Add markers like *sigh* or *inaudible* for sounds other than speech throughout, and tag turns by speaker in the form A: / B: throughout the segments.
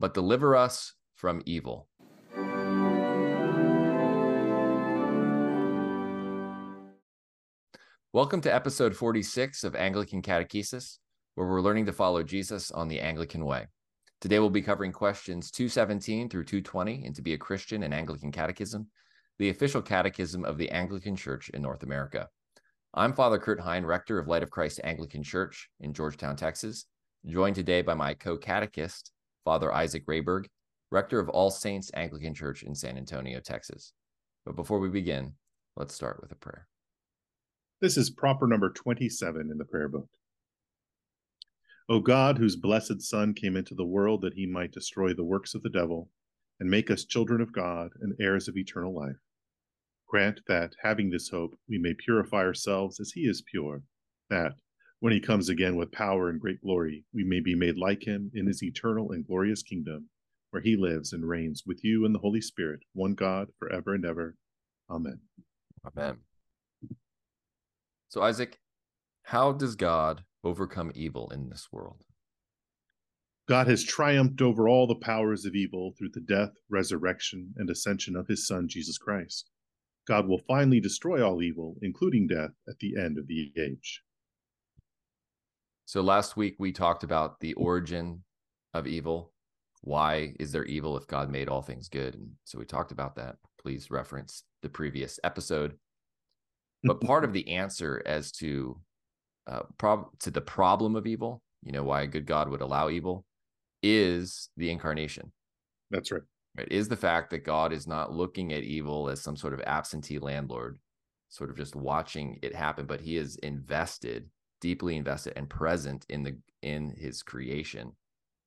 A: but deliver us from evil. Welcome to episode 46 of Anglican Catechesis, where we're learning to follow Jesus on the Anglican way. Today we'll be covering questions 217 through 220 in To Be a Christian and Anglican Catechism, the official catechism of the Anglican Church in North America. I'm Father Kurt Hein, rector of Light of Christ Anglican Church in Georgetown, Texas, joined today by my co catechist, Father Isaac Rehberg, rector of All Saints Anglican Church in San Antonio, Texas. But before we begin, let's start with a prayer.
B: This is proper number 27 in the prayer book. O God, whose blessed Son came into the world that he might destroy the works of the devil and make us children of God and heirs of eternal life, grant that, having this hope, we may purify ourselves as he is pure, that, when he comes again with power and great glory, we may be made like him in his eternal and glorious kingdom, where he lives and reigns with you and the Holy Spirit, one God, forever and ever. Amen.
A: Amen. So, Isaac, how does God overcome evil in this world?
B: God has triumphed over all the powers of evil through the death, resurrection, and ascension of his Son, Jesus Christ. God will finally destroy all evil, including death, at the end of the age.
A: So, last week we talked about the origin of evil. Why is there evil if God made all things good? And so we talked about that. Please reference the previous episode. But *laughs* part of the answer as to uh, prob- to the problem of evil, you know, why a good God would allow evil, is the incarnation.
B: That's right.
A: Right, is the fact that God is not looking at evil as some sort of absentee landlord, sort of just watching it happen, but He is invested, deeply invested, and present in the in His creation.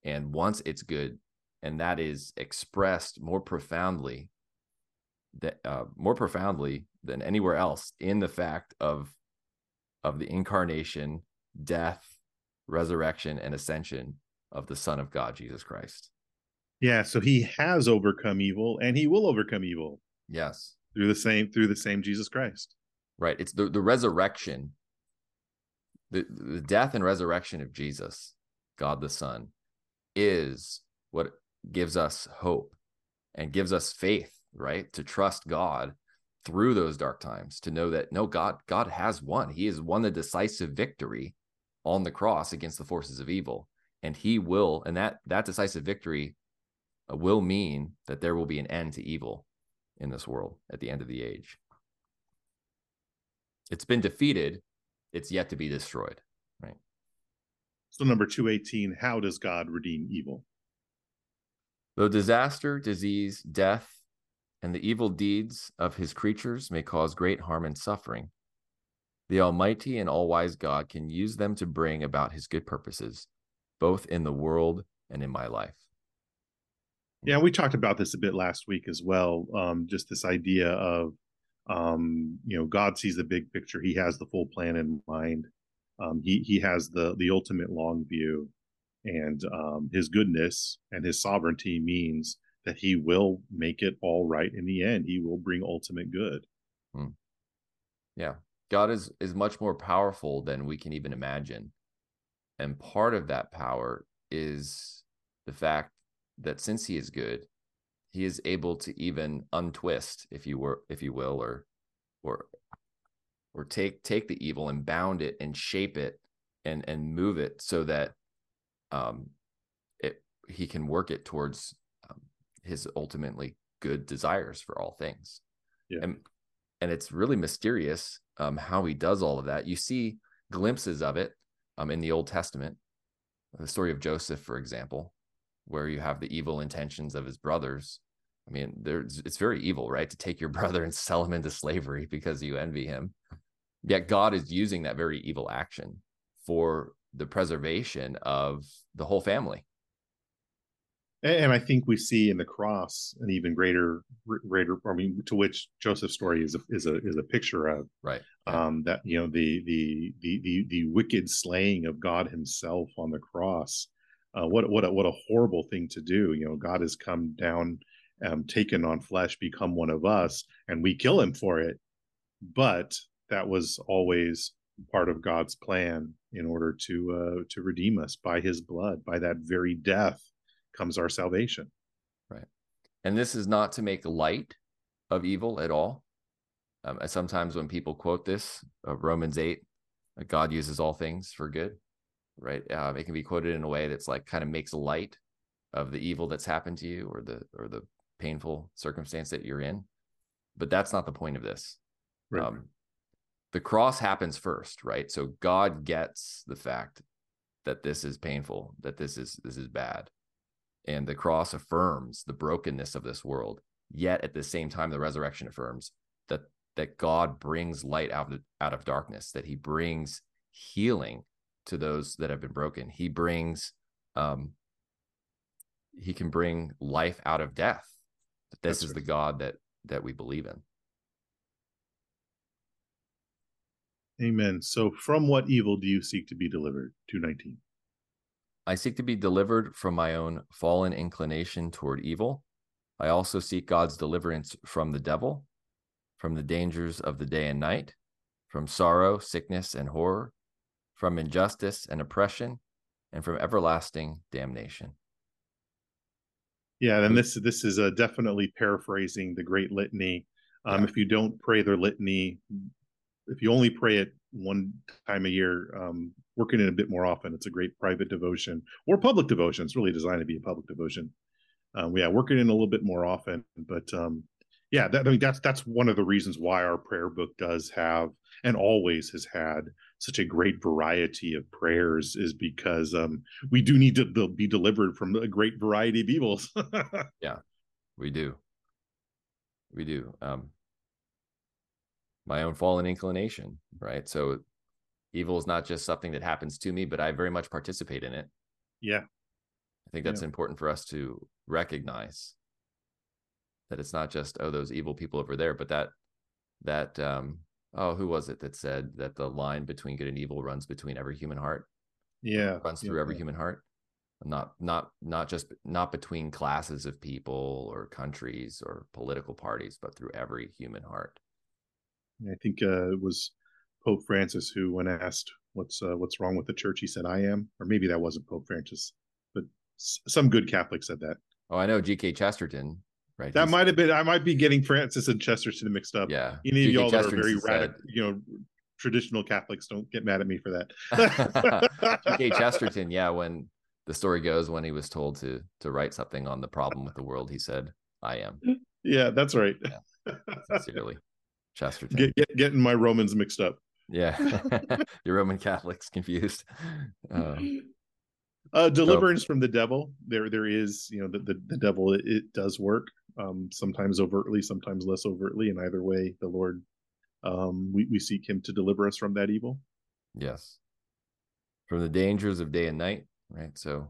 A: And once it's good, and that is expressed more profoundly that uh, more profoundly than anywhere else in the fact of of the incarnation, death, resurrection, and ascension of the Son of God, Jesus Christ.
B: Yeah, so he has overcome evil and he will overcome evil.
A: Yes.
B: Through the same through the same Jesus Christ.
A: Right. It's the, the resurrection, the, the death and resurrection of Jesus, God the Son, is what gives us hope and gives us faith right? To trust God through those dark times, to know that no, God, God has won. He has won the decisive victory on the cross against the forces of evil. And he will, and that that decisive victory uh, will mean that there will be an end to evil in this world at the end of the age. It's been defeated, it's yet to be destroyed, right?
B: So number 218, how does God redeem evil?
A: Though disaster, disease, death, and the evil deeds of his creatures may cause great harm and suffering. The Almighty and all wise God can use them to bring about his good purposes, both in the world and in my life.
B: Yeah, we talked about this a bit last week as well. Um, just this idea of, um, you know, God sees the big picture. He has the full plan in mind. Um, he he has the the ultimate long view, and um, His goodness and His sovereignty means that he will make it all right in the end. He will bring ultimate good. Hmm.
A: Yeah. God is is much more powerful than we can even imagine. And part of that power is the fact that since he is good, he is able to even untwist, if you were if you will, or or or take take the evil and bound it and shape it and and move it so that um it he can work it towards his ultimately good desires for all things. Yeah. And and it's really mysterious um, how he does all of that. You see glimpses of it um, in the Old Testament, the story of Joseph, for example, where you have the evil intentions of his brothers. I mean, there's it's very evil, right, to take your *laughs* brother and sell him into slavery because you envy him. Yet God is using that very evil action for the preservation of the whole family
B: and I think we see in the cross an even greater, greater. I mean, to which Joseph's story is a is a is a picture of
A: right.
B: Um, that you know the, the the the the wicked slaying of God Himself on the cross. Uh, what what a, what a horrible thing to do! You know, God has come down, um, taken on flesh, become one of us, and we kill Him for it. But that was always part of God's plan in order to uh, to redeem us by His blood, by that very death comes our salvation.
A: Right. And this is not to make light of evil at all. Um, sometimes when people quote this, uh, Romans 8, uh, God uses all things for good, right? Uh, it can be quoted in a way that's like kind of makes light of the evil that's happened to you or the or the painful circumstance that you're in. But that's not the point of this. Right. Um, the cross happens first, right? So God gets the fact that this is painful, that this is this is bad. And the cross affirms the brokenness of this world. Yet at the same time, the resurrection affirms that that God brings light out of, out of darkness, that he brings healing to those that have been broken. He brings um he can bring life out of death. This That's is right. the God that that we believe in.
B: Amen. So from what evil do you seek to be delivered? 219.
A: I seek to be delivered from my own fallen inclination toward evil. I also seek God's deliverance from the devil, from the dangers of the day and night, from sorrow, sickness, and horror, from injustice and oppression, and from everlasting damnation.
B: Yeah, and this this is uh, definitely paraphrasing the Great Litany. Um, yeah. If you don't pray the litany, if you only pray it one time a year, um, working it in a bit more often, it's a great private devotion or public devotion. It's really designed to be a public devotion. Um, yeah, working in a little bit more often, but um, yeah, that, I mean that's that's one of the reasons why our prayer book does have and always has had such a great variety of prayers is because um, we do need to be delivered from a great variety of evils. *laughs*
A: yeah, we do. We do. Um, my own fallen inclination, right? So evil is not just something that happens to me, but I very much participate in it.
B: Yeah.
A: I think that's yeah. important for us to recognize that it's not just oh those evil people over there, but that that um oh who was it that said that the line between good and evil runs between every human heart?
B: Yeah.
A: Runs through
B: yeah,
A: every yeah. human heart. Not not not just not between classes of people or countries or political parties, but through every human heart.
B: I think uh, it was Pope Francis who, when asked what's uh, what's wrong with the church, he said, "I am," or maybe that wasn't Pope Francis, but s- some good Catholic said that.
A: Oh, I know G.K. Chesterton, right?
B: That He's... might have been. I might be getting Francis and Chesterton mixed up.
A: Yeah,
B: any of y'all that are very radical, you know, traditional Catholics, don't get mad at me for that. *laughs*
A: G.K. Chesterton, yeah, when the story goes, when he was told to to write something on the problem with the world, he said, "I am."
B: Yeah, that's right.
A: Yeah. *laughs* Sincerely. Chesterton.
B: Get, get, getting my Romans mixed up.
A: Yeah, *laughs* your Roman Catholics confused.
B: Uh, uh, deliverance so, from the devil. There, there is, you know, the the, the devil. It, it does work. Um, sometimes overtly, sometimes less overtly. And either way, the Lord, um, we we seek Him to deliver us from that evil.
A: Yes, from the dangers of day and night. Right. So,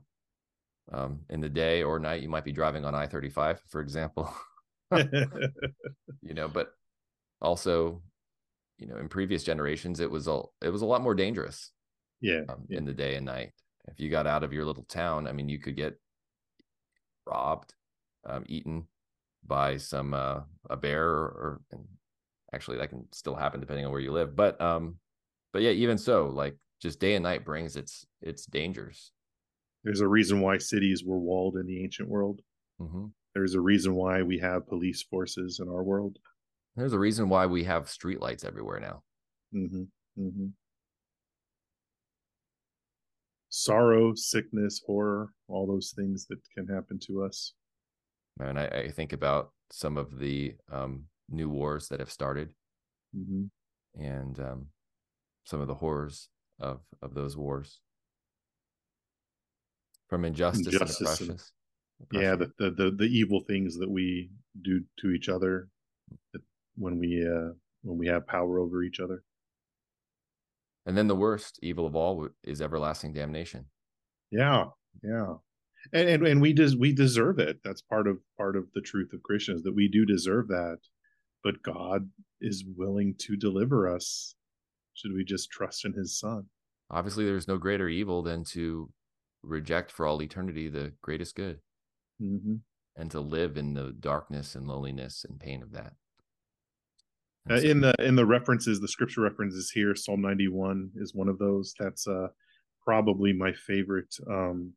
A: um, in the day or night, you might be driving on I thirty five, for example. *laughs* you know, but also you know in previous generations it was a it was a lot more dangerous
B: yeah,
A: um,
B: yeah,
A: in the day and night if you got out of your little town i mean you could get robbed um, eaten by some uh, a bear or, or actually that can still happen depending on where you live but um but yeah even so like just day and night brings its its dangers
B: there's a reason why cities were walled in the ancient world mm-hmm. there's a reason why we have police forces in our world
A: there's a reason why we have streetlights everywhere now.
B: Mm-hmm. Mm-hmm. Sorrow, sickness, horror, all those things that can happen to us.
A: And I, I think about some of the um, new wars that have started, mm-hmm. and um, some of the horrors of of those wars, from injustice, injustice and oppression.
B: Yeah, the, the the the evil things that we do to each other when we uh when we have power over each other.
A: And then the worst evil of all is everlasting damnation.
B: Yeah yeah and and, and we des- we deserve it. That's part of part of the truth of christians that we do deserve that. But god is willing to deliver us should we just trust in his son.
A: Obviously there's no greater evil than to reject for all eternity the greatest good. Mm-hmm. and to live in the darkness and loneliness and pain of that.
B: Uh, in the in the references, the scripture references here, Psalm 91 is one of those. That's uh, probably my favorite um,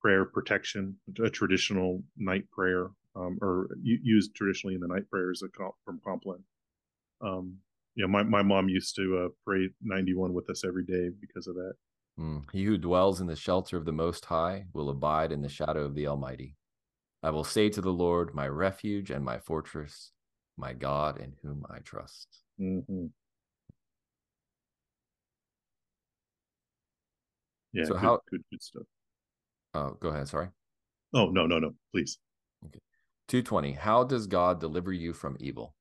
B: prayer protection, a traditional night prayer, um, or used traditionally in the night prayers from Compline. Um, you know, my, my mom used to uh, pray 91 with us every day because of that.
A: Mm. He who dwells in the shelter of the Most High will abide in the shadow of the Almighty. I will say to the Lord, my refuge and my fortress, my God in whom I trust.
B: Mm-hmm. Yeah.
A: So
B: good,
A: how
B: good, good stuff.
A: Oh, go ahead. Sorry.
B: Oh no, no, no. Please.
A: Okay. Two twenty. How does God deliver you from evil?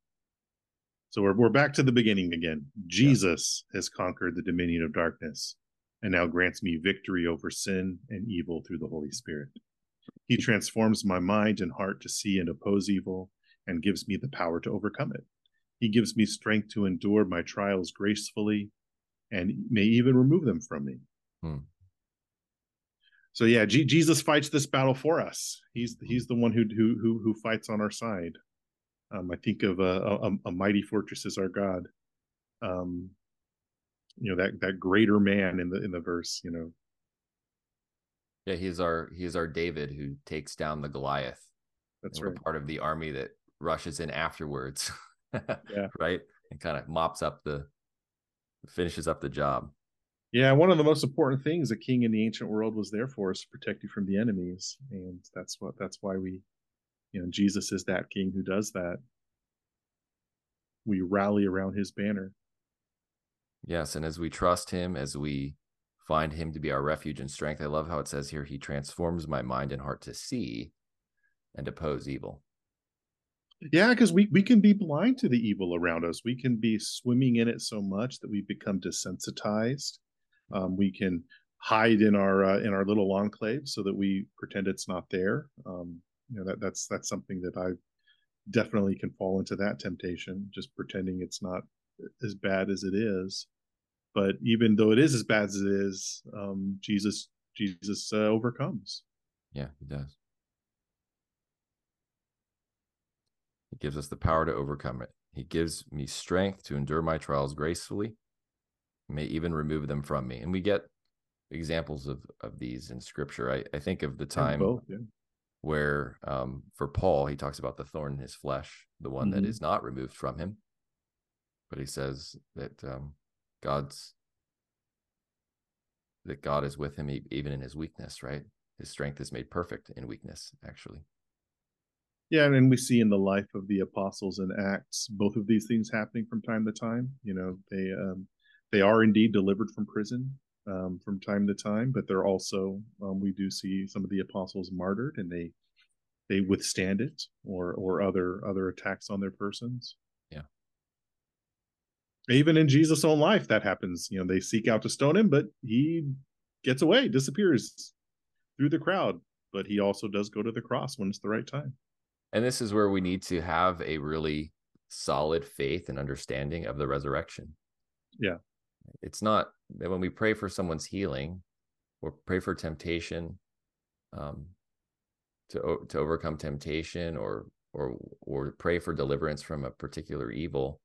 B: So we're we're back to the beginning again. Jesus yeah. has conquered the dominion of darkness, and now grants me victory over sin and evil through the Holy Spirit. He *laughs* transforms my mind and heart to see and oppose evil, and gives me the power to overcome it. He gives me strength to endure my trials gracefully, and may even remove them from me. Hmm so yeah, G- Jesus fights this battle for us. He's he's the one who who who, who fights on our side. Um, I think of a, a, a, mighty fortress is our God. Um, you know that that greater man in the in the verse. You know.
A: Yeah, he's our he's our David who takes down the Goliath.
B: That's right.
A: part of the army that rushes in afterwards. *laughs*
B: yeah.
A: Right, and kind of mops up the finishes up the job.
B: Yeah, one of the most important things a king in the ancient world was there for is to protect you from the enemies, and that's what that's why we, you know, Jesus is that king who does that. We rally around his banner.
A: Yes, and as we trust him, as we find him to be our refuge and strength, I love how it says here, he transforms my mind and heart to see and oppose evil.
B: Yeah, because we, we can be blind to the evil around us. We can be swimming in it so much that we become desensitized um, we can hide in our uh, in our little enclave so that we pretend it's not there. Um, you know that that's that's something that I definitely can fall into that temptation, just pretending it's not as bad as it is. But even though it is as bad as it is, um, Jesus Jesus uh, overcomes.
A: Yeah, he does. He gives us the power to overcome it. He gives me strength to endure my trials gracefully may even remove them from me. And we get examples of of these in scripture. I, I think of the time both, yeah. where um, for Paul, he talks about the thorn in his flesh, the one mm-hmm. that is not removed from him. But he says that um, God's that God is with him even in his weakness, right? His strength is made perfect in weakness, actually.
B: Yeah, and we see in the life of the apostles in Acts both of these things happening from time to time. You know, they um, they are indeed delivered from prison um, from time to time, but they're also um, we do see some of the apostles martyred, and they they withstand it or or other other attacks on their persons.
A: Yeah.
B: Even in Jesus' own life, that happens. You know, they seek out to stone him, but he gets away, disappears through the crowd. But he also does go to the cross when it's the right time.
A: And this is where we need to have a really solid faith and understanding of the resurrection.
B: Yeah.
A: It's not that when we pray for someone's healing or pray for temptation, um, to to overcome temptation or or or pray for deliverance from a particular evil,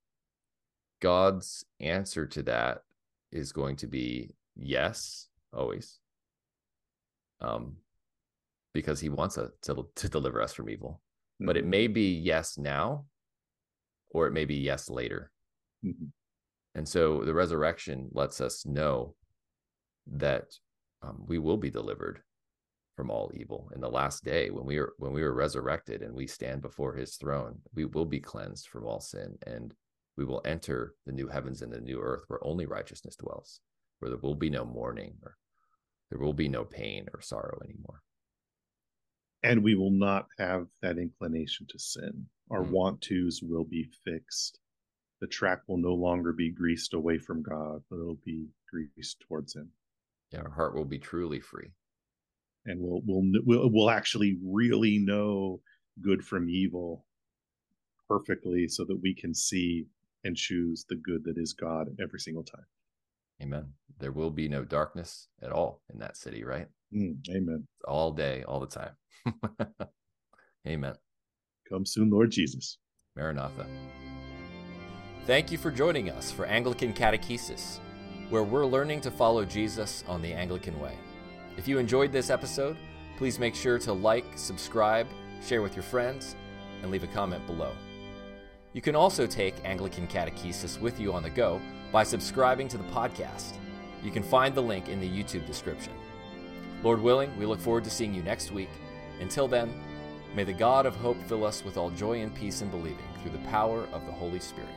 A: God's answer to that is going to be yes, always. Um, because He wants us to to deliver us from evil, mm-hmm. but it mm-hmm. may be yes now, or it may be yes later. Mm-hmm. And so the resurrection lets us know that um, we will be delivered from all evil. In the last day when we are when we are resurrected and we stand before his throne we will be cleansed from all sin and we will enter the new heavens and the new earth where only righteousness dwells where there will be no mourning or there will be no pain or sorrow anymore.
B: And we will not have that inclination to sin. Our mm. want tos will be fixed the track will no longer be greased away from God, but it'll be greased towards Him.
A: Yeah, our heart will be truly free,
B: and we'll we'll we'll, we'll actually really know good from evil perfectly, so that we can see and choose the good that is God every single time.
A: Amen. There will be no darkness at all in that city, right?
B: Mm, amen.
A: All day, all the time. *laughs* amen.
B: Come soon, Lord Jesus.
A: Maranatha. Thank you for joining us for Anglican Catechesis, where we're learning to follow Jesus on the Anglican way. If you enjoyed this episode, Please make sure to like, subscribe, share with your friends, and leave a comment below. You can also take Anglican Catechesis with you on the go by subscribing to the podcast. You can find the link in the YouTube description. Lord willing, we look forward to seeing you next week. Until then, may the God of hope fill us with all joy and peace in believing through the power of the Holy Spirit.